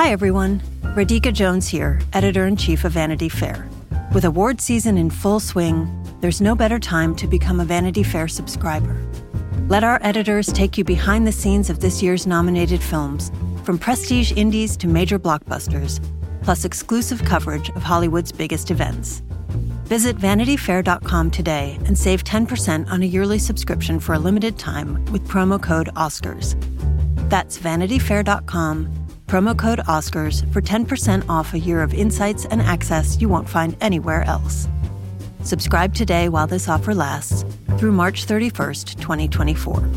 Hi, everyone. Radhika Jones here, editor in chief of Vanity Fair. With award season in full swing, there's no better time to become a Vanity Fair subscriber. Let our editors take you behind the scenes of this year's nominated films, from prestige indies to major blockbusters, plus exclusive coverage of Hollywood's biggest events. Visit vanityfair.com today and save 10% on a yearly subscription for a limited time with promo code OSCARS. That's vanityfair.com, promo code OSCARS for 10% off a year of insights and access you won't find anywhere else. Subscribe today while this offer lasts through March 31st, 2024.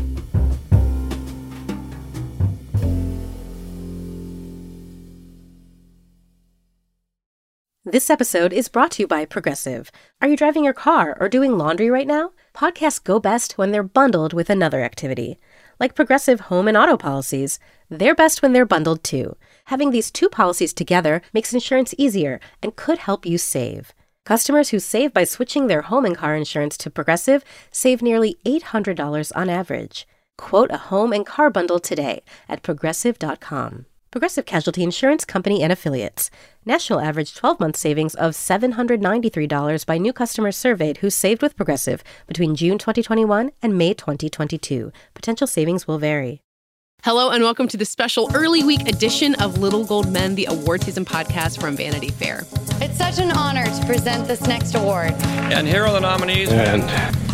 This episode is brought to you by Progressive. Are you driving your car or doing laundry right now? Podcasts go best when they're bundled with another activity. Like Progressive home and auto policies, they're best when they're bundled too. Having these two policies together makes insurance easier and could help you save. Customers who save by switching their home and car insurance to Progressive save nearly $800 on average. Quote a home and car bundle today at progressive.com. Progressive Casualty Insurance Company and Affiliates. National average 12 month savings of $793 by new customers surveyed who saved with Progressive between June 2021 and May 2022. Potential savings will vary. Hello, and welcome to the special early week edition of Little Gold Men, the award season podcast from Vanity Fair. It's such an honor to present this next award. And here are the nominees. And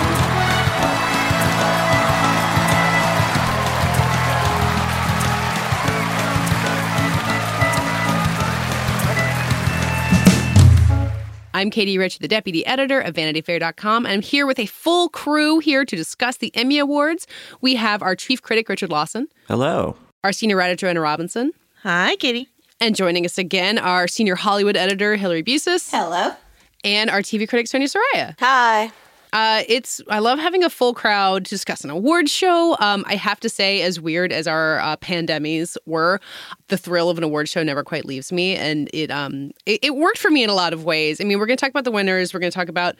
I'm Katie Rich, the deputy editor of VanityFair.com. And I'm here with a full crew here to discuss the Emmy Awards. We have our chief critic, Richard Lawson. Hello. Our senior writer, Joanna Robinson. Hi, Katie. And joining us again, our senior Hollywood editor, Hillary Busis. Hello. And our TV critic, Sonia Saraiya. Hi. Uh, it's I love having a full crowd to discuss an award show. Um, I have to say, as weird as our uh, pandemies were, the thrill of an award show never quite leaves me, and it um it, it worked for me in a lot of ways. I mean, we're going to talk about the winners, we're going to talk about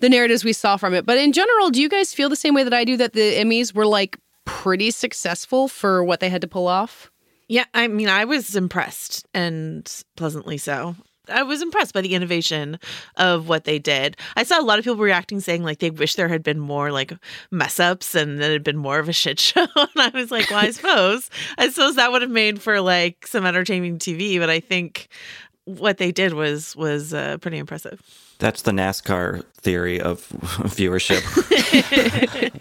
the narratives we saw from it, but in general, do you guys feel the same way that I do that the Emmys were like pretty successful for what they had to pull off? Yeah, I mean, I was impressed and pleasantly so. I was impressed by the innovation of what they did. I saw a lot of people reacting saying like they wish there had been more like mess ups and that it had been more of a shit show. and I was like, well, I suppose, I suppose that would have made for like some entertaining TV. But I think what they did was was uh, pretty impressive. That's the NASCAR theory of viewership.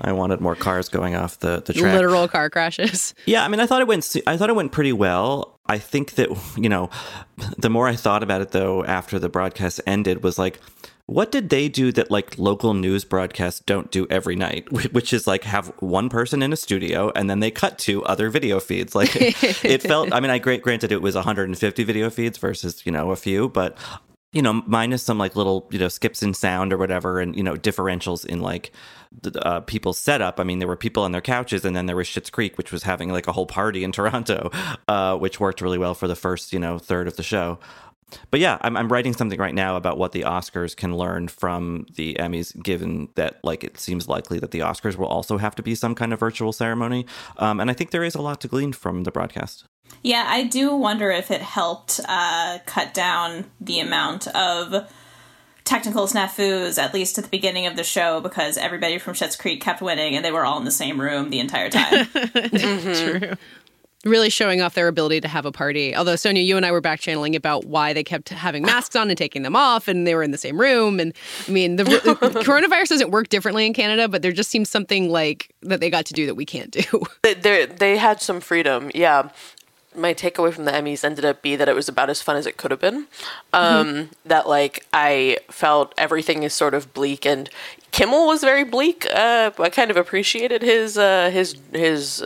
I wanted more cars going off the, the track. Literal car crashes. Yeah, I mean, I thought it went. I thought it went pretty well. I think that you know, the more I thought about it, though, after the broadcast ended, was like, what did they do that like local news broadcasts don't do every night? Which is like have one person in a studio and then they cut to other video feeds. Like it felt. I mean, I granted it was 150 video feeds versus you know a few, but you know, minus some like little, you know, skips in sound or whatever, and you know, differentials in like uh, people's setup. I mean, there were people on their couches, and then there was Schitt's Creek, which was having like a whole party in Toronto, uh, which worked really well for the first, you know, third of the show. But yeah, I'm, I'm writing something right now about what the Oscars can learn from the Emmys, given that like it seems likely that the Oscars will also have to be some kind of virtual ceremony, um, and I think there is a lot to glean from the broadcast. Yeah, I do wonder if it helped uh, cut down the amount of technical snafus, at least at the beginning of the show, because everybody from Schitt's Creek kept winning and they were all in the same room the entire time. mm-hmm. True. Really showing off their ability to have a party. Although, Sonia, you and I were back channeling about why they kept having masks on and taking them off, and they were in the same room. And I mean, the, the coronavirus doesn't work differently in Canada, but there just seems something like that they got to do that we can't do. They, they had some freedom, yeah my takeaway from the Emmys ended up be that it was about as fun as it could have been. Um, mm-hmm. That like I felt everything is sort of bleak, and Kimmel was very bleak. Uh, I kind of appreciated his uh, his his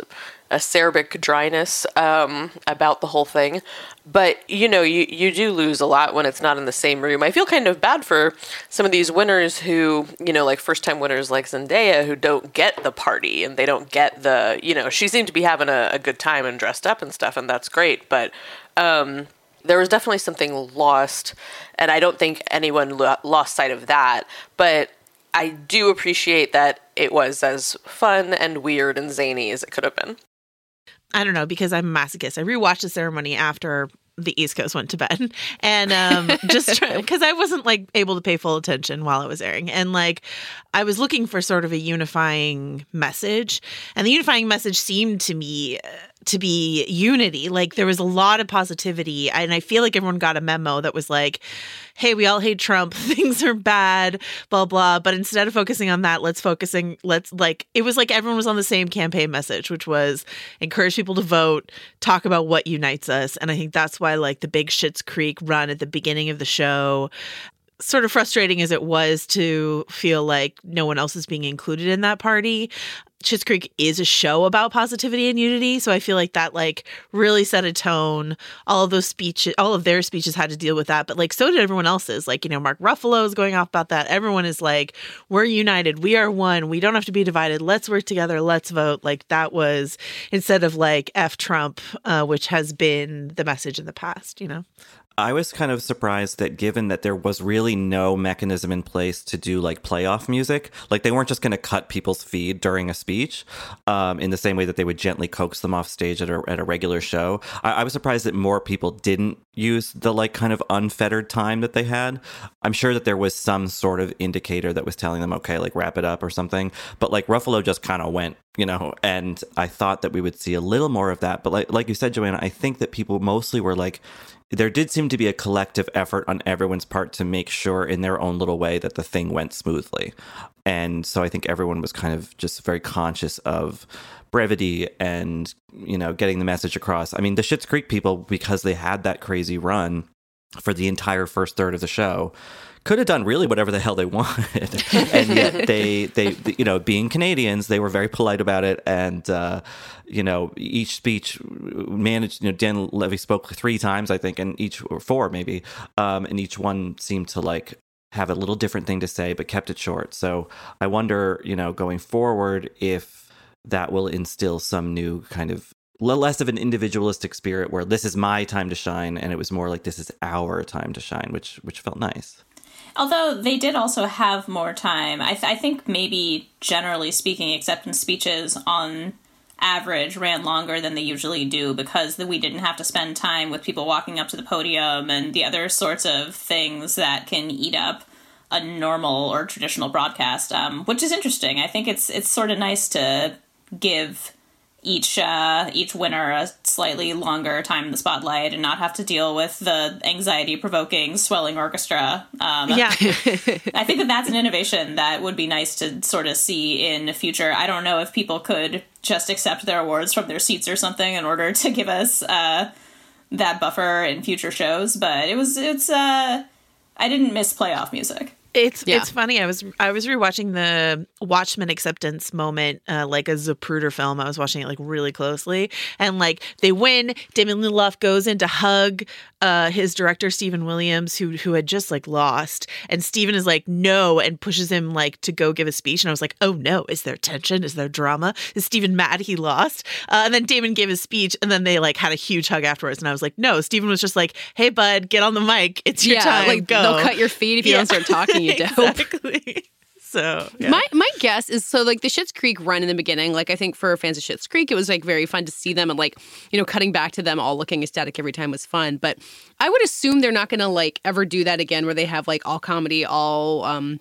acerbic dryness um, about the whole thing. But you know, you you do lose a lot when it's not in the same room. I feel kind of bad for some of these winners who, you know, like first time winners like Zendaya who don't get the party and they don't get the, you know, she seemed to be having a, a good time and dressed up and stuff, and that's great. But um, there was definitely something lost, and I don't think anyone lo- lost sight of that. But I do appreciate that it was as fun and weird and zany as it could have been. I don't know because I'm a masochist. I rewatched the ceremony after the East Coast went to bed, and um, just because I wasn't like able to pay full attention while it was airing, and like I was looking for sort of a unifying message, and the unifying message seemed to me to be unity. Like there was a lot of positivity. And I feel like everyone got a memo that was like, hey, we all hate Trump. Things are bad, blah, blah. But instead of focusing on that, let's focusing, let's like, it was like everyone was on the same campaign message, which was encourage people to vote, talk about what unites us. And I think that's why like the big Schitt's Creek run at the beginning of the show sort of frustrating as it was to feel like no one else is being included in that party. Schitt's Creek is a show about positivity and unity, so I feel like that like really set a tone. All of those speeches, all of their speeches had to deal with that, but like so did everyone else's. Like you know, Mark Ruffalo is going off about that. Everyone is like, "We're united. We are one. We don't have to be divided. Let's work together. Let's vote." Like that was instead of like "f Trump," uh, which has been the message in the past. You know. I was kind of surprised that given that there was really no mechanism in place to do like playoff music, like they weren't just going to cut people's feed during a speech um, in the same way that they would gently coax them off stage at a, at a regular show. I, I was surprised that more people didn't use the like kind of unfettered time that they had. I'm sure that there was some sort of indicator that was telling them, okay, like wrap it up or something. But like Ruffalo just kind of went you know and i thought that we would see a little more of that but like like you said joanna i think that people mostly were like there did seem to be a collective effort on everyone's part to make sure in their own little way that the thing went smoothly. And so I think everyone was kind of just very conscious of brevity and, you know, getting the message across. I mean, the Schitt's Creek people, because they had that crazy run for the entire first third of the show, could have done really whatever the hell they wanted, and yet they, they, you know, being Canadians, they were very polite about it, and uh, you know, each speech managed. You know, Dan Levy spoke three times, I think, and each or four maybe, um, and each one seemed to like have a little different thing to say, but kept it short. So I wonder, you know, going forward, if that will instill some new kind of less of an individualistic spirit where this is my time to shine and it was more like this is our time to shine which which felt nice Although they did also have more time. I, th- I think maybe generally speaking, acceptance speeches on average ran longer than they usually do because the, we didn't have to spend time with people walking up to the podium and the other sorts of things that can eat up a normal or traditional broadcast, um, which is interesting. I think it's it's sort of nice to give each uh, each winner a slightly longer time in the spotlight and not have to deal with the anxiety provoking swelling orchestra. Um, yeah, I think that that's an innovation that would be nice to sort of see in the future. I don't know if people could just accept their awards from their seats or something in order to give us uh, that buffer in future shows, but it was it's uh, I didn't miss playoff music. It's yeah. it's funny. I was I was rewatching the Watchmen acceptance moment, uh, like a Zapruder film. I was watching it like really closely, and like they win. Damon Lindelof goes in to hug uh, his director Stephen Williams, who who had just like lost, and Stephen is like no, and pushes him like to go give a speech. And I was like, oh no, is there tension? Is there drama? Is Stephen mad he lost? Uh, and then Damon gave his speech, and then they like had a huge hug afterwards. And I was like, no, Stephen was just like, hey bud, get on the mic. It's your yeah, time. Like go. they'll cut your feet if you yeah. don't start talking you dope. Exactly. So yeah. my my guess is so like the Schitt's Creek run in the beginning, like I think for fans of Schitt's Creek, it was like very fun to see them and like you know cutting back to them all looking ecstatic every time was fun. But I would assume they're not going to like ever do that again, where they have like all comedy, all um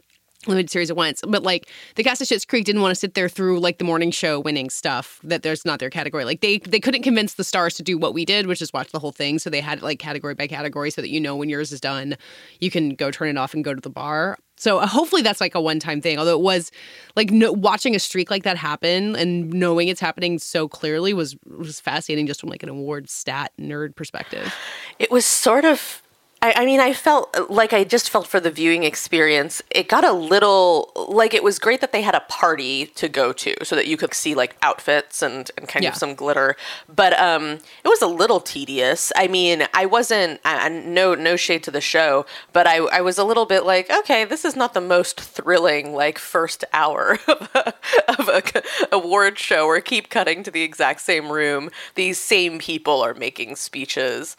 limited series at once. But like the cast of Schitt's Creek didn't want to sit there through like the morning show winning stuff that there's not their category. Like they they couldn't convince the stars to do what we did, which is watch the whole thing. So they had it like category by category so that you know when yours is done, you can go turn it off and go to the bar. So uh, hopefully that's like a one time thing. Although it was like no, watching a streak like that happen and knowing it's happening so clearly was was fascinating just from like an award stat nerd perspective. It was sort of I, I, mean, I felt like I just felt for the viewing experience. It got a little like it was great that they had a party to go to so that you could see like outfits and, and kind yeah. of some glitter. But um, it was a little tedious. I mean, I wasn't, I, no, no shade to the show, but I, I was a little bit like, okay, this is not the most thrilling like first hour of a, of a award show where keep cutting to the exact same room. These same people are making speeches.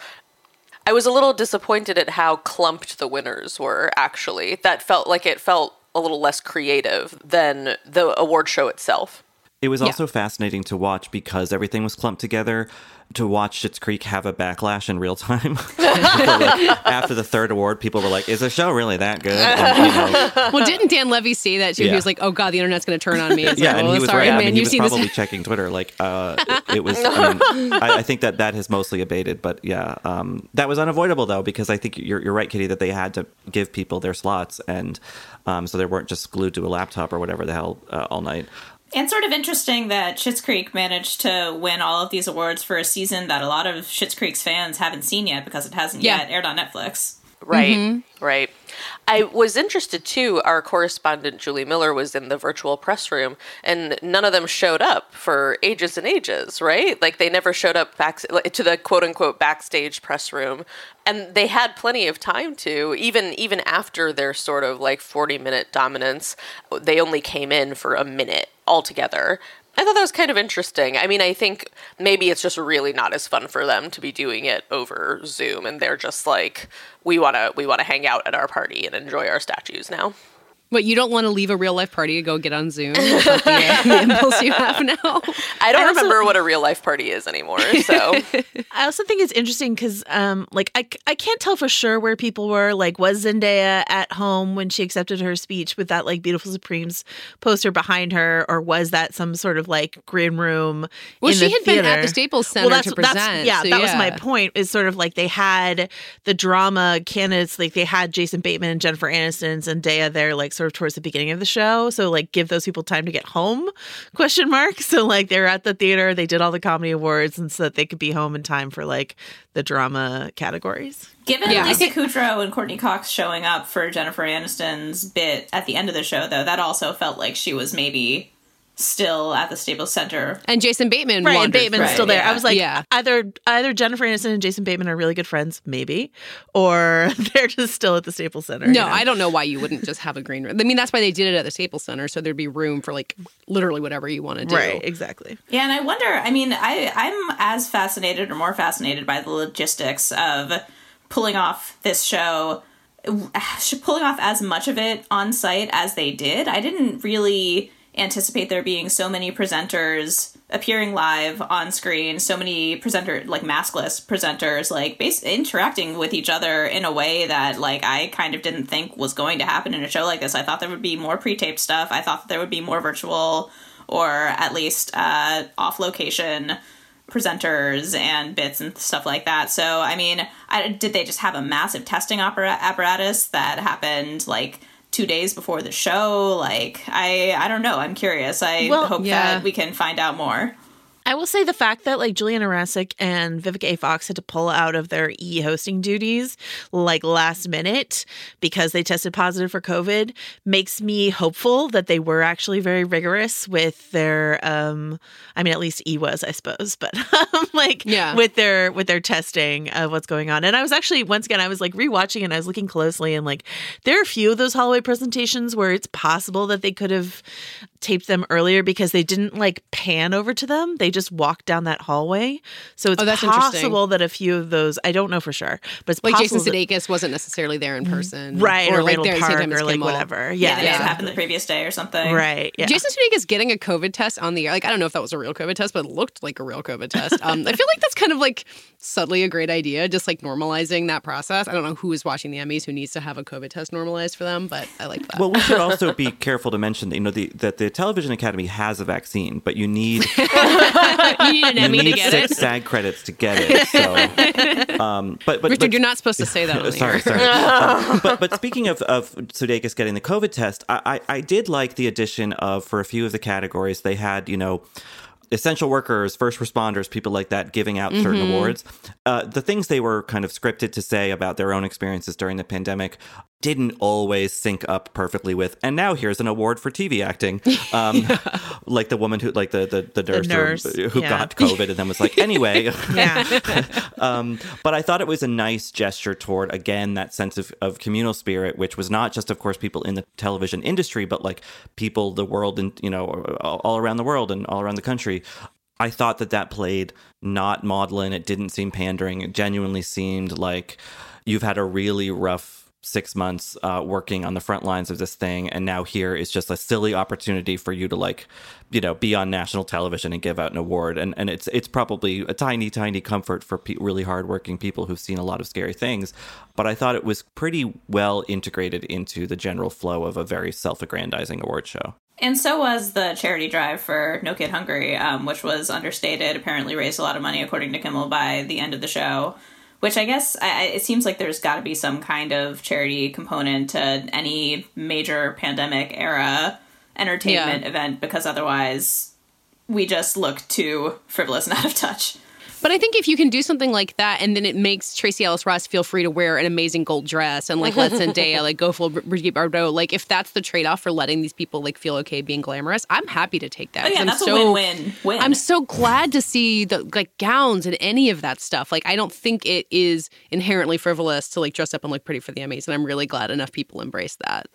I was a little disappointed at how clumped the winners were, actually. That felt like it felt a little less creative than the award show itself. It was also yeah. fascinating to watch because everything was clumped together to watch Schitt's Creek have a backlash in real time. like, after the third award, people were like, "Is the show really that good?" And, you know, well, didn't Dan Levy say that too? Yeah. He was like, "Oh God, the internet's going to turn on me." yeah, like, and oh, he was sorry, right. man. I mean, he was probably this? checking Twitter. Like, uh, it, it was. I, mean, I, I, think that that has mostly abated, but yeah, um, that was unavoidable though because I think you're you're right, Kitty, that they had to give people their slots, and um, so they weren't just glued to a laptop or whatever the hell uh, all night. And sort of interesting that Schitt's Creek managed to win all of these awards for a season that a lot of Schitt's Creek's fans haven't seen yet because it hasn't yeah. yet aired on Netflix. Right, mm-hmm. right. I was interested too. Our correspondent Julie Miller was in the virtual press room, and none of them showed up for ages and ages. Right, like they never showed up back to the quote unquote backstage press room, and they had plenty of time to. Even even after their sort of like forty minute dominance, they only came in for a minute altogether. I thought that was kind of interesting. I mean, I think maybe it's just really not as fun for them to be doing it over Zoom, and they're just like, we want to we want to hang out at our party and enjoy our statues now. But you don't want to leave a real life party to go get on Zoom? the, the impulse you have now. I don't I also, remember what a real life party is anymore. So I also think it's interesting because, um, like, I, I can't tell for sure where people were. Like, was Zendaya at home when she accepted her speech with that like beautiful Supremes poster behind her, or was that some sort of like green room? Well, she had theater? been at the Staples Center well, that's, to present. That's, yeah, so that yeah. was my point. Is sort of like they had the drama candidates, like they had Jason Bateman and Jennifer Aniston, and Zendaya there, like sort of towards the beginning of the show. So like give those people time to get home? Question mark. So like they're at the theater, they did all the comedy awards and so that they could be home in time for like the drama categories. Given yeah. Lisa Kudrow and Courteney Cox showing up for Jennifer Aniston's bit at the end of the show though, that also felt like she was maybe still at the Staples Center. And Jason Bateman, right? And Bateman's right, still there. Yeah. I was like, yeah. either either Jennifer Aniston and Jason Bateman are really good friends, maybe, or they're just still at the Staples Center. No, you know? I don't know why you wouldn't just have a green room. I mean, that's why they did it at the Staples Center, so there'd be room for like literally whatever you want to do. Right, exactly. Yeah, and I wonder. I mean, I I'm as fascinated or more fascinated by the logistics of pulling off this show pulling off as much of it on site as they did. I didn't really anticipate there being so many presenters appearing live on screen, so many presenter like maskless presenters like base interacting with each other in a way that like I kind of didn't think was going to happen in a show like this. I thought there would be more pre-taped stuff. I thought there would be more virtual or at least uh, off location presenters and bits and stuff like that. So, I mean, I, did they just have a massive testing opera- apparatus that happened like two days before the show. Like I I don't know. I'm curious. I well, hope yeah. that we can find out more. I will say the fact that like Giuliana Rancic and Vivica A. Fox had to pull out of their e hosting duties like last minute because they tested positive for COVID makes me hopeful that they were actually very rigorous with their um I mean at least E was I suppose, but um, like yeah. with their with their testing of what's going on. And I was actually once again I was like rewatching and I was looking closely and like there are a few of those hallway presentations where it's possible that they could have taped them earlier because they didn't like pan over to them. They just walked down that hallway. So it's oh, possible that a few of those, I don't know for sure, but it's like Jason that, Sudeikis wasn't necessarily there in person, right? Or, or like there Park or like whatever. Yeah, yeah, yeah. happened the previous day or something, right? Yeah. Jason Sudeikis getting a COVID test on the air. Like I don't know if that was a real COVID test, but it looked like a real COVID test. Um, I feel like that's kind of like subtly a great idea, just like normalizing that process. I don't know who is watching the Emmys who needs to have a COVID test normalized for them, but I like that. Well, we should also be careful to mention that you know the that the Television Academy has a vaccine, but you need you need an Emmy you need to get six it. SAG credits to get it. So, um, but but Richard, but, you're not supposed to say that. Sorry, sorry. um, but but speaking of of Sudeikis getting the COVID test, I, I I did like the addition of for a few of the categories they had you know essential workers, first responders, people like that giving out certain Mhm. awards. Uh, the things they were kind of scripted to say about their own experiences during the pandemic didn't always sync up perfectly with. And now here's an award for TV acting, um, like the woman who, like the the, the nurse, or- nurse, who yeah. got COVID and then was like, anyway. Um, but I thought it was a nice gesture toward again that sense of, of communal spirit, which was not just, of course, people in the television industry, but like people, the world, and you know, all around the world and all around the country. I thought that that played not maudlin. It didn't seem pandering. It genuinely seemed like you've had a really rough six months uh, working on the front lines of this thing, and now here is just a silly opportunity for you to like, you know, be on national television and give out an award. And and it's it's probably a tiny tiny comfort for pe- really hardworking people who've seen a lot of scary things. But I thought it was pretty well integrated into the general flow of a very self-aggrandizing award show. And so was the charity drive for No Kid Hungry, um, which was understated, apparently raised a lot of money, according to Kimmel, by the end of the show. Which I guess I, it seems like there's got to be some kind of charity component to any major pandemic era entertainment Yeah. event, because otherwise we just look too frivolous and out of touch. But I think if you can do something like that, and then it makes Tracee Ellis Ross feel free to wear an amazing gold dress, and like let Zendaya like go full Brigitte Bardot, like if that's the trade off for letting these people like feel okay being glamorous, I'm happy to take that. Oh, yeah, I'm that's a so- win-win win. I'm so glad to see the like gowns and any of that stuff. Like I don't think it is inherently frivolous to like dress up and look pretty for the Emmys, and I'm really glad enough people embrace that.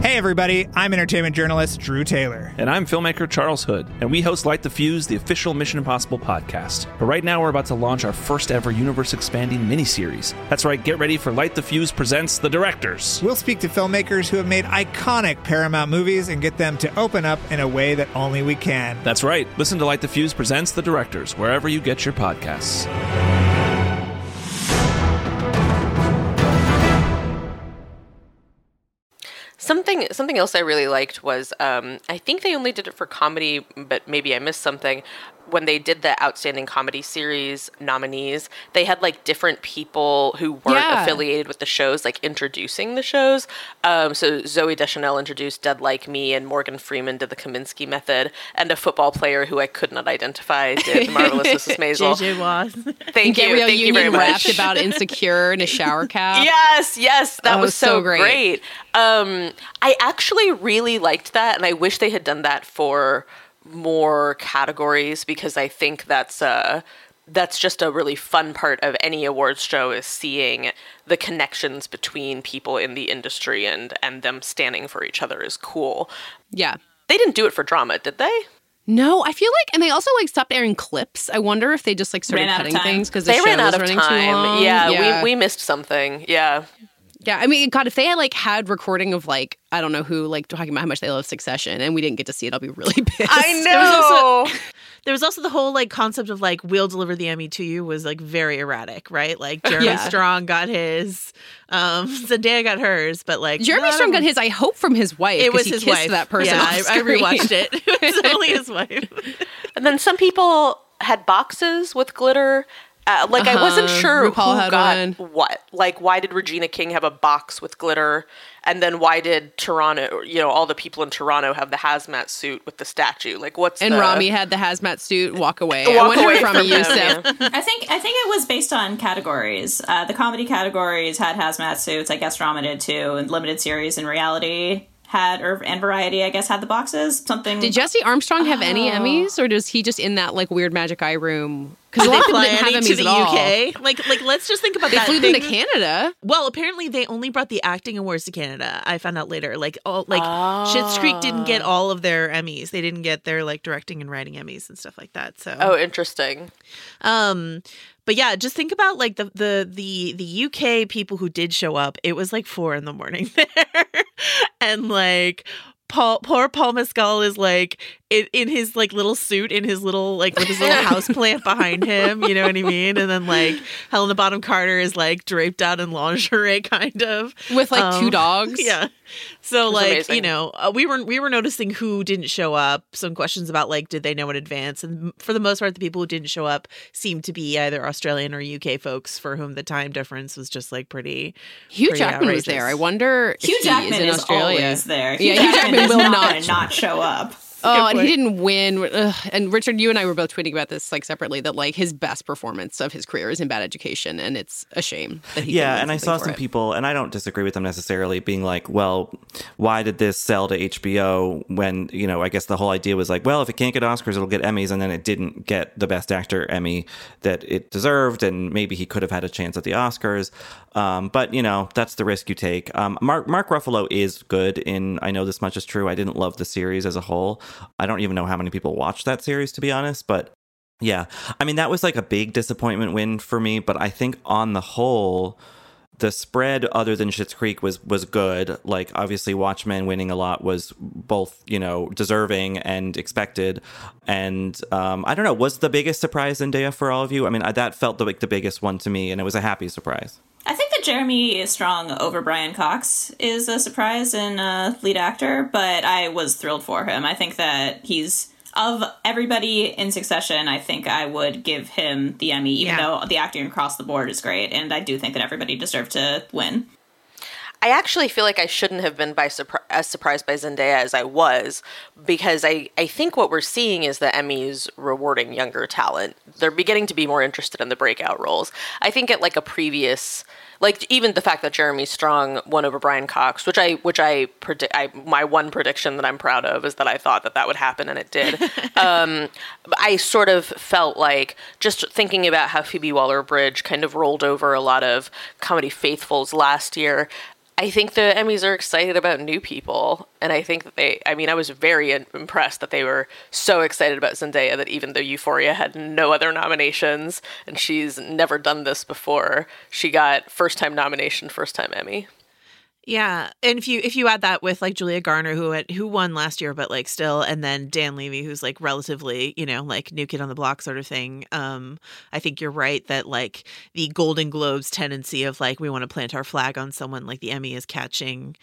Hey, everybody, I'm entertainment journalist Drew Taylor. And I'm filmmaker Charles Hood, and we host Light the Fuse, the official Mission Impossible podcast. But right now, we're about to launch our first ever universe expanding miniseries. That's right, get ready for Light the Fuse presents The Directors. We'll speak to filmmakers who have made iconic Paramount movies and get them to open up in a way that only we can. That's right, listen to Light the Fuse presents The Directors wherever you get your podcasts. Something something else I really liked was um, I think they only did it for comedy, but maybe I missed something. When they did the Outstanding Comedy Series nominees, they had like different people who weren't Yeah. affiliated with the shows, like introducing the shows. Um, so Zooey Deschanel introduced Dead Like Me, and Morgan Freeman did the Kominsky Method, and a football player who I could not identify did Marvelous Mrs. Maisel. JJ was. Thank you, Gabrielle thank you Union very much. rapped about insecure in a shower cap. Yes, yes, that Oh, was so, so great. great. Um, I actually really liked that, and I wish they had done that for more categories because I think that's uh that's just a really fun part of any awards show is seeing the connections between people in the industry and and them standing for each other is cool. Yeah. They didn't do it for drama, did they? No, I feel like, and they also like stopped airing clips. I wonder if they just like started Ran cutting things because the They show ran out was of running too time. long. Yeah, we we missed something. Yeah. Yeah, I mean, God, if they had like had recording of like I don't know who like talking about how much they love Succession, and we didn't get to see it, I'll be really pissed. I There was know. also there was also the whole like concept of like we'll deliver the Emmy to you was like very erratic, right? Like Jeremy Yeah. Strong got his, um, Zendaya got hers, but like Jeremy none Strong got his. I hope from his wife. It was he his wife. That person. Yeah, off I, I rewatched it. It was only his wife. And then some people had boxes with glitter. Uh, like I wasn't Uh-huh. sure RuPaul who got one. what. Like why did Regina King have a box with glitter, and then why did Toronto? You know, all the people in Toronto have the hazmat suit with the statue. Like what's And the, Rami had the hazmat suit. Walk away. I Walk wonder away if Rami from him, used yeah. I think I think it was based on categories. Uh, the comedy categories had hazmat suits. I guess drama did too, and limited series and reality had, or and variety. I guess had the boxes. Something. Did Jesse Armstrong have any Oh. Emmys, or does he just in that like weird magic eye room? Because a lot of they people fly didn't have Emmys to the at all. UK? Like, like let's just think about They that. flew them to. Canada. Well, apparently they only brought the acting awards to Canada. I found out later. Like all like Schitt's Creek didn't get all of their Emmys. They didn't get their like directing and writing Emmys and stuff like that. So Oh, interesting. um but yeah, just think about like the the the the UK people who did show up. It was like four in the morning there, and like Paul poor Paul Mescal is like in, in his like little suit in his little like with his little house plant behind him. You know what I mean? And then like Helena Bonham Carter is like draped out in lingerie, kind of With, like, two Um, dogs? Yeah. So That's like you know uh, we were we were noticing who didn't show up. Some questions about like did they know in advance, and for the most part, the people who didn't show up seemed to be either Australian or UK folks for whom the time difference was just like pretty. Hugh pretty Jackman was there. I wonder. if Hugh he Jackman is in is Australia. always there. Yeah, hugh jackman will not, not. not show up. Oh, and he didn't win. Ugh. And Richard, you and I were both tweeting about this like separately. That like his best performance of his career is in Bad Education, and it's a shame that he. Yeah, and I saw some it. people, and I don't disagree with them necessarily, being like, "Well, why did this sell to HBO when you know? I guess the whole idea was like, well, if it can't get Oscars, it'll get Emmys, and then it didn't get the Best Actor Emmy that it deserved, and maybe he could have had a chance at the Oscars. Um, but you know, that's the risk you take. Um, Mark Mark Ruffalo is good in. I know this much is true. I didn't love the series as a whole. I don't even know how many people watched that series to be honest, but yeah, I mean that was like a big disappointment win for me. But I think on the whole the spread other than Schitt's Creek was was good. Like obviously Watchmen winning a lot was both, you know, deserving and expected. And um, I don't know, was the biggest surprise in Zendaya for all of you? I mean, I, that felt the, like the biggest one to me and it was a happy surprise. I think that Jeremy Strong over Brian Cox is a surprise in uh, lead actor, but I was thrilled for him. I think that he's of everybody in succession, I think I would give him the Emmy, even yeah. though the acting across the board is great, and I do think that everybody deserved to win. I actually feel like I shouldn't have been by surpri- as surprised by Zendaya as I was because I, I think what we're seeing is that the Emmys rewarding younger talent. They're beginning to be more interested in the breakout roles. I think at like a previous like even the fact that Jeremy Strong won over Brian Cox, which I which I predict, I my one prediction that I'm proud of is that I thought that that would happen and it did. um, I sort of felt like just thinking about how Phoebe Waller-Bridge kind of rolled over a lot of comedy faithfuls last year. I think the Emmys are excited about new people, and I think that they. I mean, I was very impressed that they were so excited about Zendaya that even though Euphoria had no other nominations and she's never done this before, she got first time nomination, first time Emmy. Yeah, and if you if you add that with like Julia Garner who had, who won last year, but like still, and then Dan Levy who's like relatively you know like new kid on the block sort of thing. Um, I think you're right that like the Golden Globes tendency of like we want to plant our flag on someone like the Emmy is catching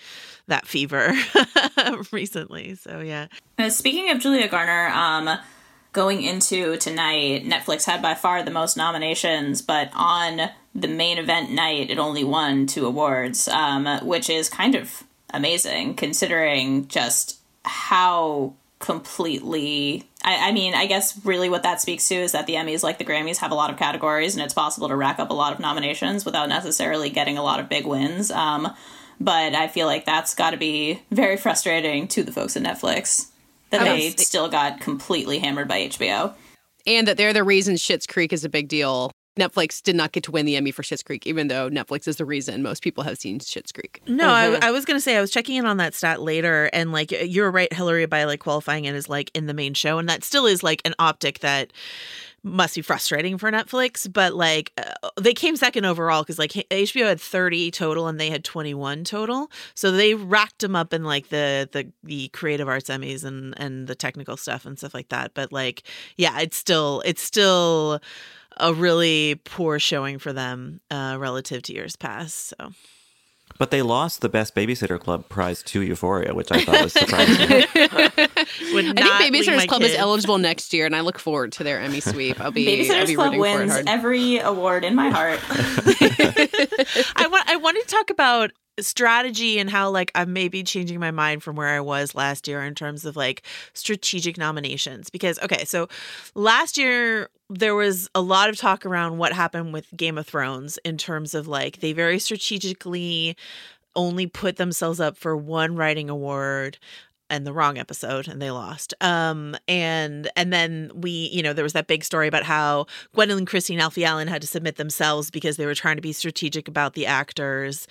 that fever recently. So yeah. Uh, speaking of Julia Garner, um, going into tonight, Netflix had by far the most nominations, but on the main event night, it only won two awards, um, which is kind of amazing considering just how completely I, I, mean i guess really what that speaks to is that the emmys like the grammys have a lot of categories and it's possible to rack up a lot of nominations without necessarily getting a lot of big wins um, but i feel like that's got to be very frustrating to the folks at netflix that they still got completely hammered by hbo and that they're the reason Schitt's Creek is a big deal Netflix did not get to win the Emmy for Schitt's Creek, even though Netflix is the reason most people have seen Schitt's Creek. No, mm-hmm. I, I, was going to say I was checking in on that stat later, and like you're right, Hillary, by like qualifying it as like in the main show, and that still is like an optic that must be frustrating for Netflix, but like uh, they came second overall because like HBO had 30 total and they had 21 total. So they racked them up in like the the the creative arts Emmys and and the technical stuff and stuff like that. But like yeah, it's still it's still a really poor showing for them uh, relative to years past. So. But they lost the Best Babysitter Club prize to Euphoria, which I thought was surprising. I think Babysitters Club is eligible next year, and I look forward to their Emmy sweep. I'll be Babysitters I'll be Club wins every award in my heart. I want. I wanted to talk about strategy and how like I'm maybe changing my mind from where I was last year in terms of like strategic nominations because okay so last year there was a lot of talk around what happened with Game of Thrones in terms of like they very strategically only put themselves up for one writing award and the wrong episode and they lost. Um and and then we you know there was that big story about how gwendoline christie and alfie allen had to submit themselves because they were trying to be strategic about the actors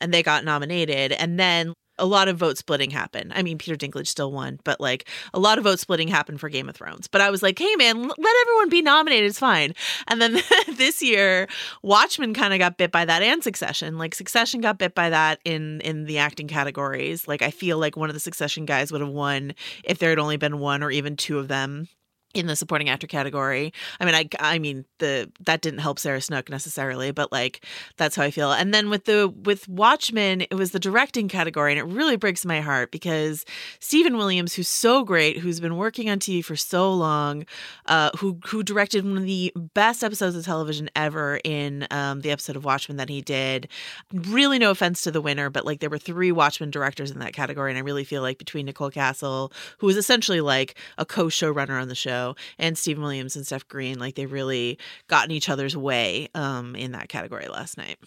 and they got nominated. And then a lot of vote splitting happened. I mean, Peter Dinklage still won, but like a lot of vote splitting happened for Game of Thrones. But I was like, hey, man, let everyone be nominated. It's fine. And then this year, Watchmen kind of got bit by that and Succession. Like Succession got bit by that in in the acting categories. Like I feel like one of the Succession guys would have won if there had only been one or even two of them in the supporting actor category. I mean, I I mean the that didn't help Sarah Snook necessarily, but like that's how I feel. And then with the with Watchmen, it was the directing category, and it really breaks my heart because Stephen Williams, who's so great, who's been working on TV for so long, uh, who who directed one of the best episodes of television ever in um, the episode of Watchmen that he did. Really, no offense to the winner, but like there were three Watchmen directors in that category, and I really feel like between Nicole Kassell, who was essentially like a co-showrunner on the show and Stephen Williams and Steph Green, like they really got in each other's way um, in that category last night.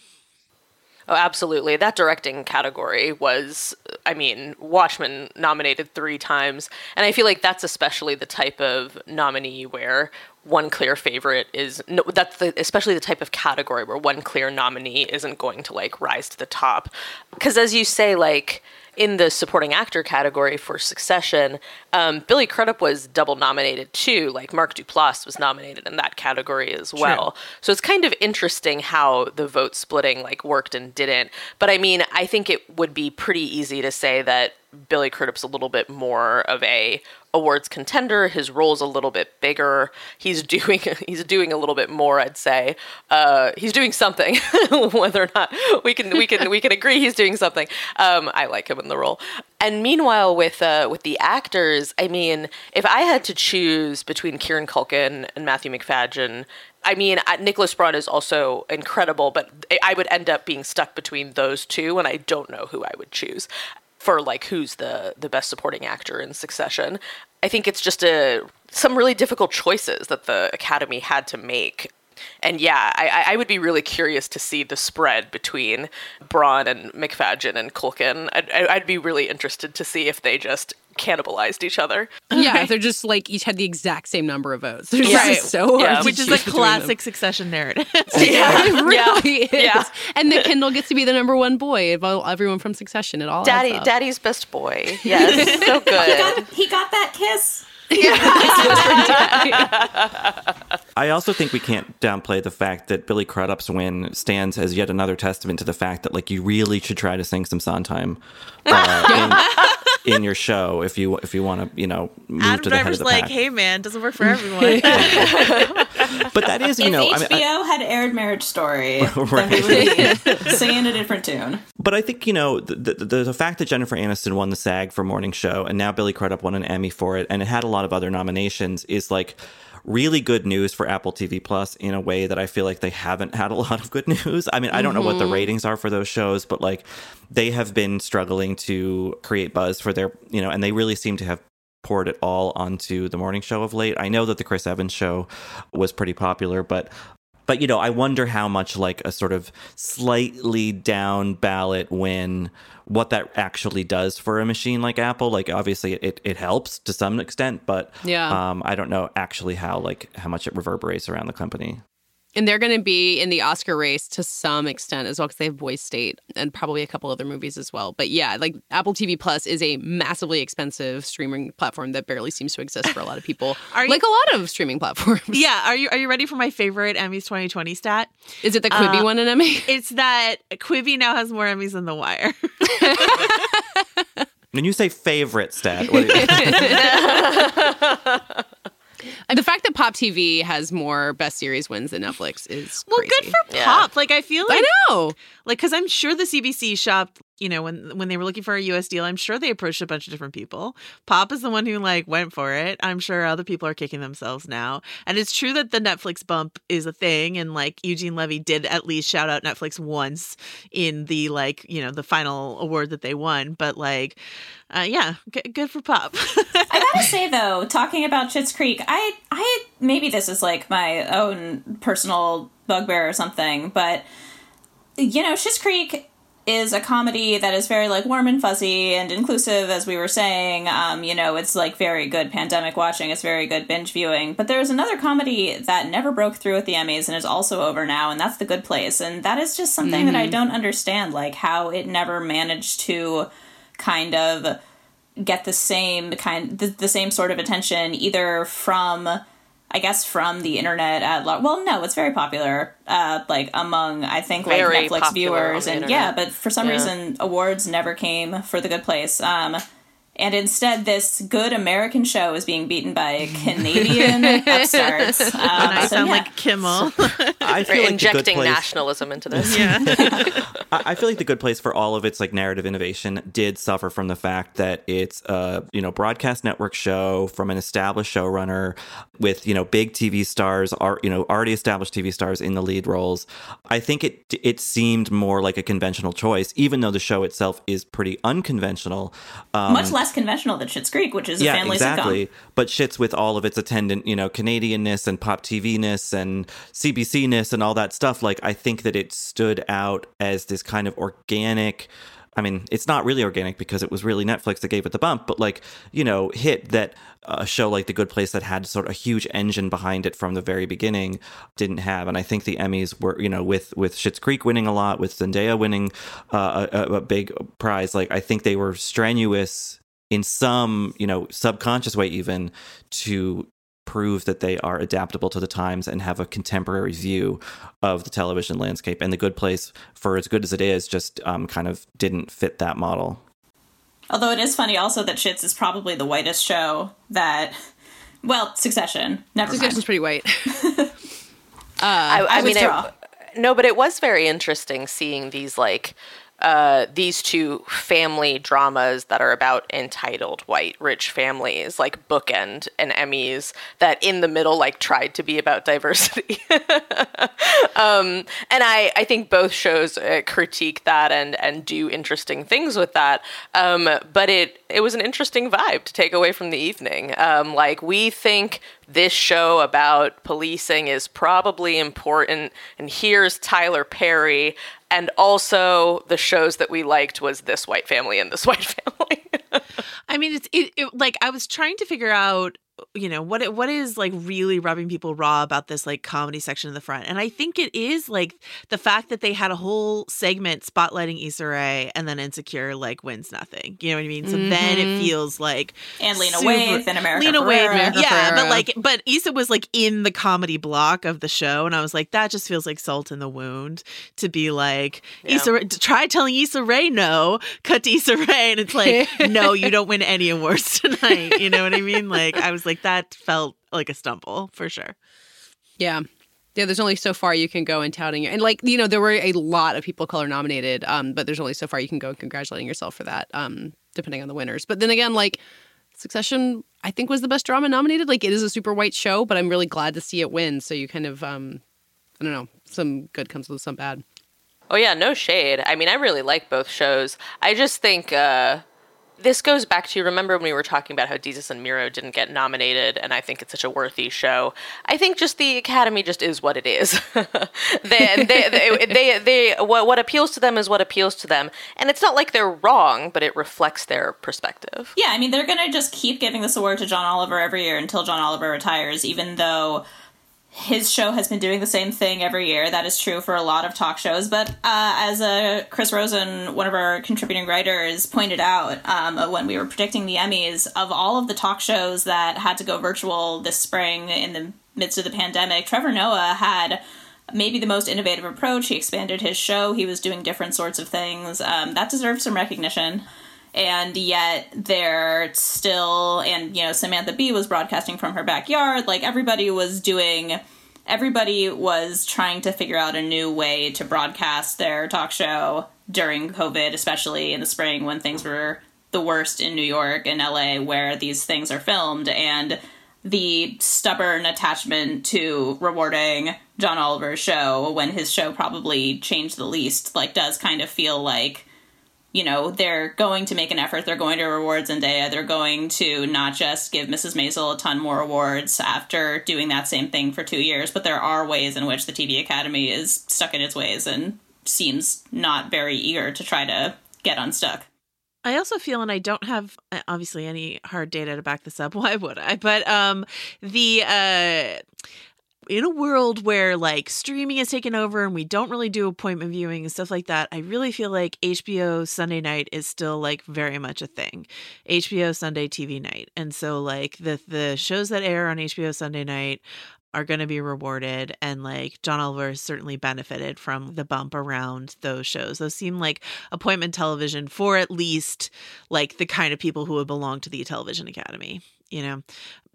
Oh, absolutely. That directing category was, I mean, Watchmen nominated three times. And I feel like that's especially the type of nominee where one clear favorite is no, that's the, especially the type of category where one clear nominee isn't going to like rise to the top. Because as you say, like, in the supporting actor category for Succession, um, Billy Crudup was double nominated too. Like Mark Duplass was nominated in that category as well. So it's kind of interesting how the vote splitting like worked and didn't. But I mean, I think it would be pretty easy to say that Billy Crudup's a little bit more of a awards contender. His role's a little bit bigger. He's doing he's doing a little bit more, I'd say. Uh, he's doing something, whether or not we can we can we can agree he's doing something. Um, I like him in the role. And meanwhile, with uh, with the actors, I mean, if I had to choose between Kieran Culkin and Matthew Macfadyen. I mean, Nicholas Braun is also incredible, but I would end up being stuck between those two, and I don't know who I would choose for like who's the the best supporting actor in Succession. I think it's just a some really difficult choices that the Academy had to make. And yeah, I, I would be really curious to see the spread between Braun and Macfadyen and Culkin. I'd, I'd be really interested to see if they just cannibalized each other. Yeah, they're just like each had the exact same number of votes. They're right. so yeah. which is a classic Succession narrative. yeah, it really yeah. is. Yeah. And that Kendall gets to be the number one boy of all, everyone from Succession. at all Daddy, Daddy's best boy. Yes, so good. He got, he got that kiss. I also think we can't downplay the fact that Billy Crudup's win stands as yet another testament to the fact that like you really should try to sing some Sondheim uh, in, in, your show if you if you want to you know move Adam to the Driver's head of the like, pack. hey man, doesn't work for everyone. but that is you if know HBO I mean, I, had aired Marriage Story, right. then we would be singing a different tune. But I think you know the, the, the fact that Jennifer Aniston won the SAG for Morning Show and now Billy Crudup won an Emmy for it, and it had a lot of other nominations, is like really good news for Apple TV Plus in a way that I feel like they haven't had a lot of good news. I mean, I don't mm-hmm. know what the ratings are for those shows, but like they have been struggling to create buzz for their, you know, and they really seem to have poured it all onto the morning show of late. I know that the Chris Evans show was pretty popular, but but you know, I wonder how much like a sort of slightly down ballot win what that actually does for a machine like Apple. Like obviously it, it helps to some extent, but yeah. um, I don't know actually how like how much it reverberates around the company. And they're going to be in the Oscar race to some extent as well because they have Boys State and probably a couple other movies as well. But yeah, like Apple TV Plus is a massively expensive streaming platform that barely seems to exist for a lot of people. are you, like a lot of streaming platforms. Yeah, are you are you ready for my favorite Emmys 2020 stat? Is it the Quibi uh, one an Emmy? It's that Quibi now has more Emmys than The Wire. when you say favorite stat, the fact that Pop TV has more best series wins than Netflix is well, crazy. good for Pop. Like I feel like I know, like because I'm sure the CBC shopped you know, when when they were looking for a US deal, I'm sure they approached a bunch of different people. Pop is the one who like went for it. I'm sure other people are kicking themselves now. And it's true that the Netflix bump is a thing and like Eugene Levy did at least shout out Netflix once in the like, you know, the final award that they won, but like uh, yeah, g- good for Pop. I gotta say though, talking about Schitt's Creek, I I maybe this is like my own personal bugbear or something, but you know, Schitt's Creek is a comedy that is very like warm and fuzzy and inclusive, as we were saying. Um, you know, it's like very good pandemic watching. It's very good binge viewing. But there's another comedy that never broke through at the Emmys and is also over now, and that's The Good Place. And that is just something mm-hmm. that I mm-hmm. don't understand, like how it never managed to kind of get the same kind the, the same sort of attention either from I guess from the internet at large. Well, no, it's very popular, uh, like among I think like very Netflix viewers, and yeah, but for some yeah. reason awards never came for The Good Place. Um, And instead, this good American show is being beaten by a Canadian upstarts. Um, I so, sound yeah. like Kimmel. I feel We're like the Good injecting Place- nationalism into this. yeah. I I feel like the good place for all of its like narrative innovation did suffer from the fact that it's a you know broadcast network show from an established showrunner with you know big TV stars are you know already established TV stars in the lead roles. I think it it seemed more like a conventional choice, even though the show itself is pretty unconventional. Um, Much less conventional than Schitt's Creek, which is a yeah, family exactly. sitcom. But Schitt's with all of its attendant, you know, Canadianness and pop TV ness and CBC ness and all that stuff. Like, I think that it stood out as this kind of organic. I mean, it's not really organic because it was really Netflix that gave it the bump, but like, you know, hit that a show like The Good Place that had sort of a huge engine behind it from the very beginning didn't have. And I think the Emmys were, you know, with with Schitt's Creek winning a lot, with Zendaya winning uh, a, a big prize, like I think they were strenuous in some, you know, subconscious way even to prove that they are adaptable to the times and have a contemporary view of the television landscape. And The Good Place, for as good as it is, just um, kind of didn't fit that model. Although it is funny also that Schitt's is probably the whitest show that, well, Succession. Never Succession's mind. pretty white. I, I, I mean, it, no, but it was very interesting seeing these like uh, these two family dramas that are about entitled white rich families, like bookend and Emmys, that in the middle like tried to be about diversity. um, and I, I think both shows uh, critique that and and do interesting things with that. Um, but it it was an interesting vibe to take away from the evening. Um, like we think this show about policing is probably important, and here's Tyler Perry. And also, the shows that we liked was this white family and this white family. I mean, it's it, it like I was trying to figure out, you know, what it, what is like really rubbing people raw about this like comedy section in the front, and I think it is like the fact that they had a whole segment spotlighting Issa Rae, and then Insecure like wins nothing. You know what I mean? So then it Mhm. feels like And Lena super- Waithe and America Lena Waithe, America yeah, but like, but Issa was like in the comedy block of the show, and I was like, that just feels like salt in the wound to be like Issa. Rae- Try telling Issa Rae no, cut to Issa Rae, and it's like, no, you don't win any awards tonight. You know what I mean? Like, I was like, that felt like a stumble for sure. Yeah. Yeah, there's only so far you can go in touting it. And like, you know, there were a lot of people of color nominated, um, but there's only so far you can go congratulating yourself for that, um, depending on the winners. But then again, like Succession, I think was the best drama nominated. Like it is a super white show, but I'm really glad to see it win. So you kind of um I don't know, some good comes with some bad. Oh yeah, no shade. I mean, I really like both shows. I just think uh, this goes back to remember when we were talking about how Jesus and Miro didn't get nominated, and I think it's such a worthy show. I think just the Academy just is what it is. they, they, they, they, they, what, what appeals to them is what appeals to them, and it's not like they're wrong, but it reflects their perspective. Yeah, I mean, they're to just keep giving this award to John Oliver every year until John Oliver retires, even though his show has been doing the same thing every year. That is true for a lot of talk shows. But uh, as uh, Chris Rosen, one of our contributing writers, pointed out um, when we were predicting the Emmys, of all of the talk shows that had to go virtual this spring in the midst of the pandemic, Trevor Noah had maybe the most innovative approach. He expanded his show, he was doing different sorts of things. Um, that deserves some recognition and yet they're still and you know samantha bee was broadcasting from her backyard. Like everybody was doing everybody was trying to figure out a new way to broadcast their talk show during covid especially in the spring when things were the worst in new york and la where these things are filmed. And the stubborn attachment to rewarding John Oliver's show when his show probably changed the least like does kind of feel like you know, they're going to make an effort. They're going to reward Zendaya. They're going to not just give Mrs. Maisel a ton more awards after doing that same thing for two years, but there are ways in which the TV Academy is stuck in its ways and seems not very eager to try to get unstuck. I also feel, and I don't have uh, obviously any hard data to back this up. Why would I? But um, the uh, in a world where like streaming has taken over and we don't really do appointment viewing and stuff like that, I really feel like HBO Sunday night is still like very much a thing. HBO Sunday TV night. And so like the the shows that air on HBO Sunday night are going to be rewarded and like John Oliver certainly benefited from the bump around those shows. Those seem like appointment television for at least like the kind of people who would belong to the Television Academy, you know.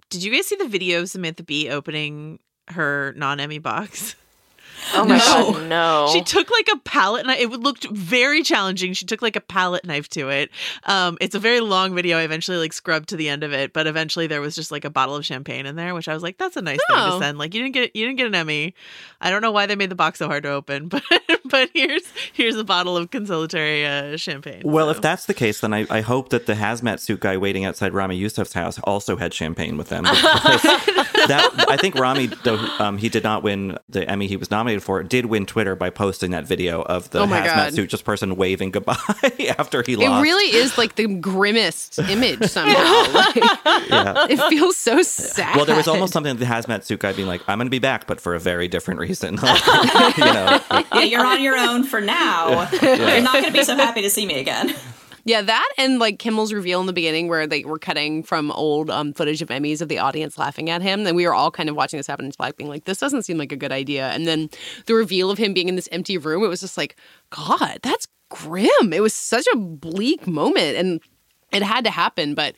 Did you guys see the video of Samantha Bee opening her non-Emmy box? Oh my god, no. She took like a palette knife. It looked very challenging. She took like a palette knife to it. Um, it's a very long video. I eventually like scrubbed to the end of it, but eventually there was just like a bottle of champagne in there, which I was like, that's a nice thing to Oh. send. Like you didn't get you didn't get an Emmy. I don't know why they made the box so hard to open, but but here's here's a bottle of consolatory uh, champagne. Well, if that's the case, then I, I hope that the hazmat suit guy waiting outside Ramy Youssef's house also had champagne with them. That, I think Ramy, though um, he did not win the Emmy he was nominated for, it, did win Twitter by posting that video of the Oh my hazmat God. suit just person waving goodbye after he lost. It really is like the grimmest image somehow. Like, Yeah. It feels so sad. Well, there was almost something the hazmat suit guy being like, "I'm going to be back, but for a very different reason." Like, you know, yeah, you're on your own for now. Yeah. You're not going to be so happy to see me again. Yeah, that and like Kimmel's reveal in the beginning where they were cutting from old um, footage of Emmys of the audience laughing at him. And we were all kind of watching this happen in Slack being like, this doesn't seem like a good idea. And then the reveal of him being in this empty room, it was just like, God, that's grim. It was such a bleak moment. And it had to happen, but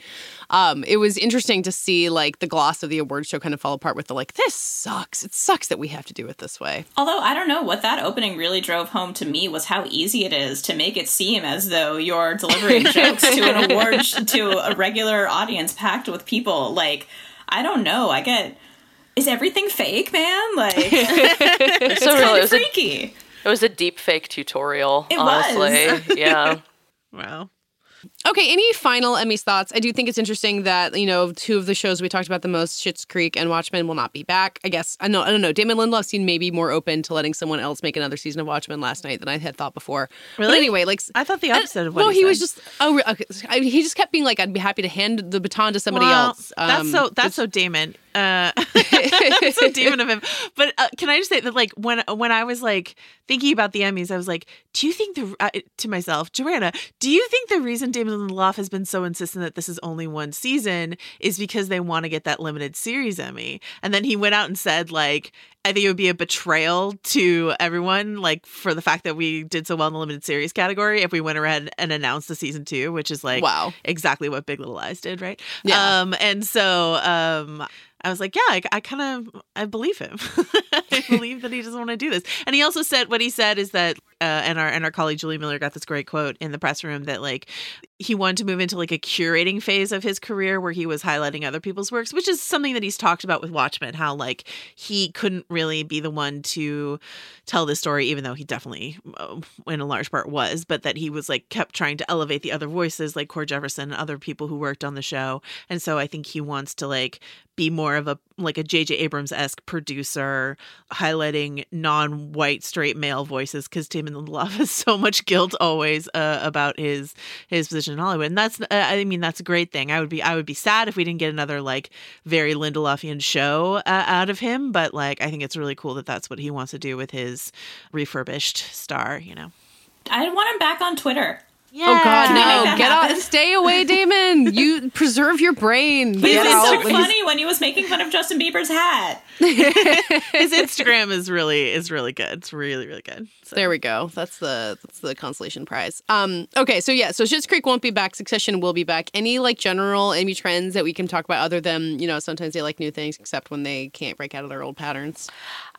um, it was interesting to see like the gloss of the award show kind of fall apart with the like, this sucks. It sucks that we have to do it this way. Although I don't know what that opening really drove home to me was how easy it is to make it seem as though you're delivering jokes to an award sh- to a regular audience packed with people. Like I don't know. I get is everything fake, man? Like it's so real. kind It of was a- freaky. It was a deep fake tutorial, It was. honestly. yeah. Wow. Okay, any final Emmy's thoughts? I do think it's interesting that you know two of the shows we talked about the most, Schitt's Creek and Watchmen, will not be back. I guess I know I don't know. Damon Lindelof seemed maybe more open to letting someone else make another season of Watchmen last night than I had thought before. But Really? anyway, like I thought the opposite of what no, he he, was just oh, okay. I, he just kept being like, I'd be happy to hand the baton to somebody Well, else. that's Um, so that's so Damon. Uh, that's so Damon of him. But uh, can I just say that, like, when when I was like thinking about the Emmys, I was like, do you think the uh, to myself, Joanna, do you think the reason Damon Lindelof has been so insistent that this is only one season is because they want to get that limited series Emmy? And then he went out and said, like, I think it would be a betrayal to everyone, like for the fact that we did so well in the limited series category if we went ahead and announced the season two, which is like Wow. exactly what Big Little Lies did, right? Yeah. Um, and so um, I was like, yeah, I, I kind of I believe him. I believe that he doesn't want to do this. And he also said what he said is that, uh, and our and our colleague Julie Miller got this great quote in the press room that like he wanted to move into like a curating phase of his career where he was highlighting other people's works, which is something that he's talked about with Watchmen. How like he couldn't really be the one to tell this story, even though he definitely, uh, in a large part, was, but that he was like kept trying to elevate the other voices, like Cord Jefferson and other people who worked on the show. And so I think he wants to like be more of a like a J.J. Abrams esque producer, highlighting non white straight male voices because Damon Lindelof has so much guilt always uh, about his his position in Hollywood, and that's uh, I mean that's a great thing. I would be I would be sad if we didn't get another like very Lindelofian show uh, out of him, but like I think it's really cool that that's what he wants to do with his refurbished star. You know. I want him back on Twitter. Oh God, Can we make no! Get happen? out! Stay away, Damon. You preserve your brain. He Get was out. so when funny when he was making fun of Justin Bieber's hat. His Instagram is really is really good. It's really really good. There we go. That's the that's the consolation prize. Um. Okay. So yeah. So Schitt's Creek won't be back. Succession will be back. Any like general Emmy trends that we can talk about other than you know sometimes they like new things except when they can't break out of their old patterns.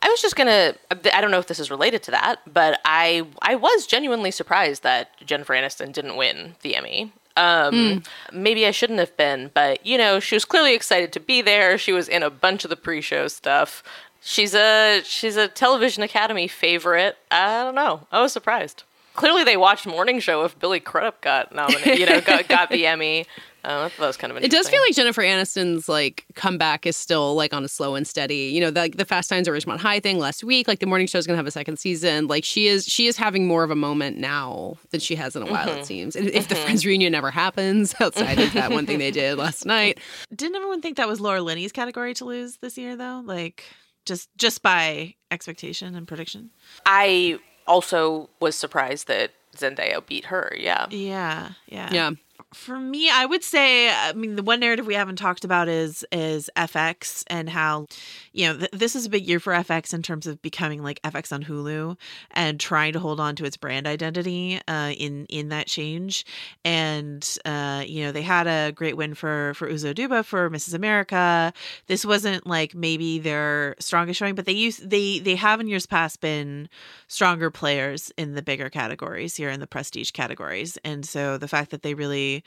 I was just gonna. I don't know if this is related to that, but I I was genuinely surprised that Jennifer Aniston didn't win the Emmy. Um, Maybe I shouldn't have been, but you know, she was clearly excited to be there. She was in a bunch of the pre-show stuff. She's a she's a television academy favorite. I don't know. I was surprised. Clearly, they watched Morning Show if Billy Crudup got nominated. You know, got, got the Emmy. Uh, that was kind of It does feel like Jennifer Aniston's like comeback is still like on a slow and steady. You know, the, the Fast Times at Ridgemont High thing last week. Like the morning show is gonna have a second season. Like she is she is having more of a moment now than she has in a while. Mhm. It seems. And if the Mhm. Friends reunion never happens outside of that one thing they did last night. Didn't everyone think that was Laura Linney's category to lose this year though? Like just just by expectation and prediction. I also was surprised that Zendaya beat her. Yeah. Yeah. Yeah. Yeah. For me, I would say, I mean, the one narrative we haven't talked about is is FX and how, you know, th- this is a big year for FX in terms of becoming like FX on Hulu and trying to hold on to its brand identity uh, in in that change. And uh, you know, they had a great win for for Uzo Aduba for Mrs. America. This wasn't like maybe their strongest showing, but they use they they have in years past been stronger players in the bigger categories here in the prestige categories, and so the fact that they really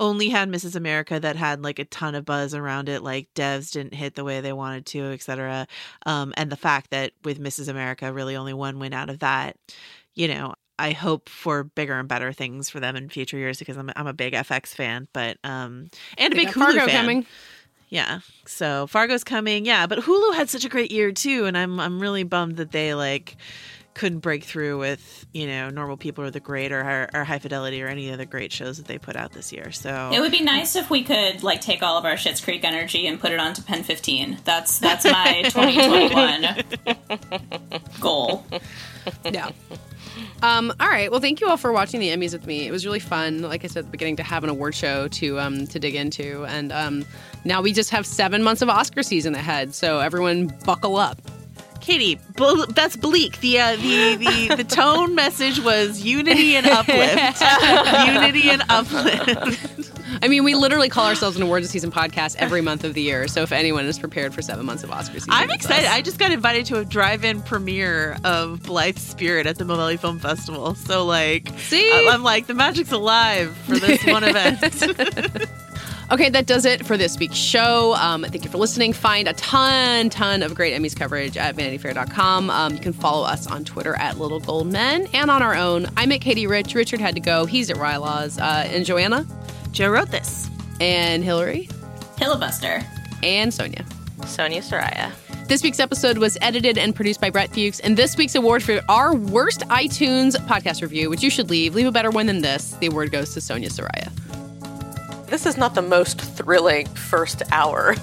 only had Mrs. America that had like a ton of buzz around it, like devs didn't hit the way they wanted to, etc. Um, and the fact that with Mrs. America, really only one win out of that, you know, I hope for bigger and better things for them in future years because I'm I'm a big FX fan, but um, and a big Hulu Fargo fan. coming. Yeah. So Fargo's coming. Yeah, but Hulu had such a great year too, and I'm I'm really bummed that they like couldn't break through with you know normal people or the great or, or high fidelity or any other great shows that they put out this year so It would be nice if we could like take all of our Schitt's Creek energy and put it onto PEN15. That's that's my 2021 goal. yeah. Um, all right. Well, thank you all for watching the Emmys with me. It was really fun, like I said at the beginning, to have an award show to um, to dig into. And um, now we just have seven months of Oscar season ahead. So everyone, buckle up. Katie, bl- that's bleak. The uh, the the the tone message was unity and uplift. unity and uplift. I mean, we literally call ourselves an awards season podcast every month of the year. So if anyone is prepared for seven months of Oscar season, I'm excited. I just got invited to a drive-in premiere of Blithe Spirit at the Mill Valley Film Festival. So like, See? I'm like the magic's alive for this one event. Okay, that does it for this week's show. Um, thank you for listening. Find a ton, ton of great Emmys coverage at vanityfair.com. Um, you can follow us on Twitter at Little Gold Men and on our own. I'm at Katie Rich. Richard had to go. He's at Rylaws. Uh, and Joanna. Joe wrote this. And Hillary. Filibuster. And Sonia. Sonia Saraiya. This week's episode was edited and produced by Brett Fuchs. And this week's award for our worst iTunes podcast review, which you should leave, leave a better one than this. The award goes to Sonia Saraiya. This is not the most thrilling first hour.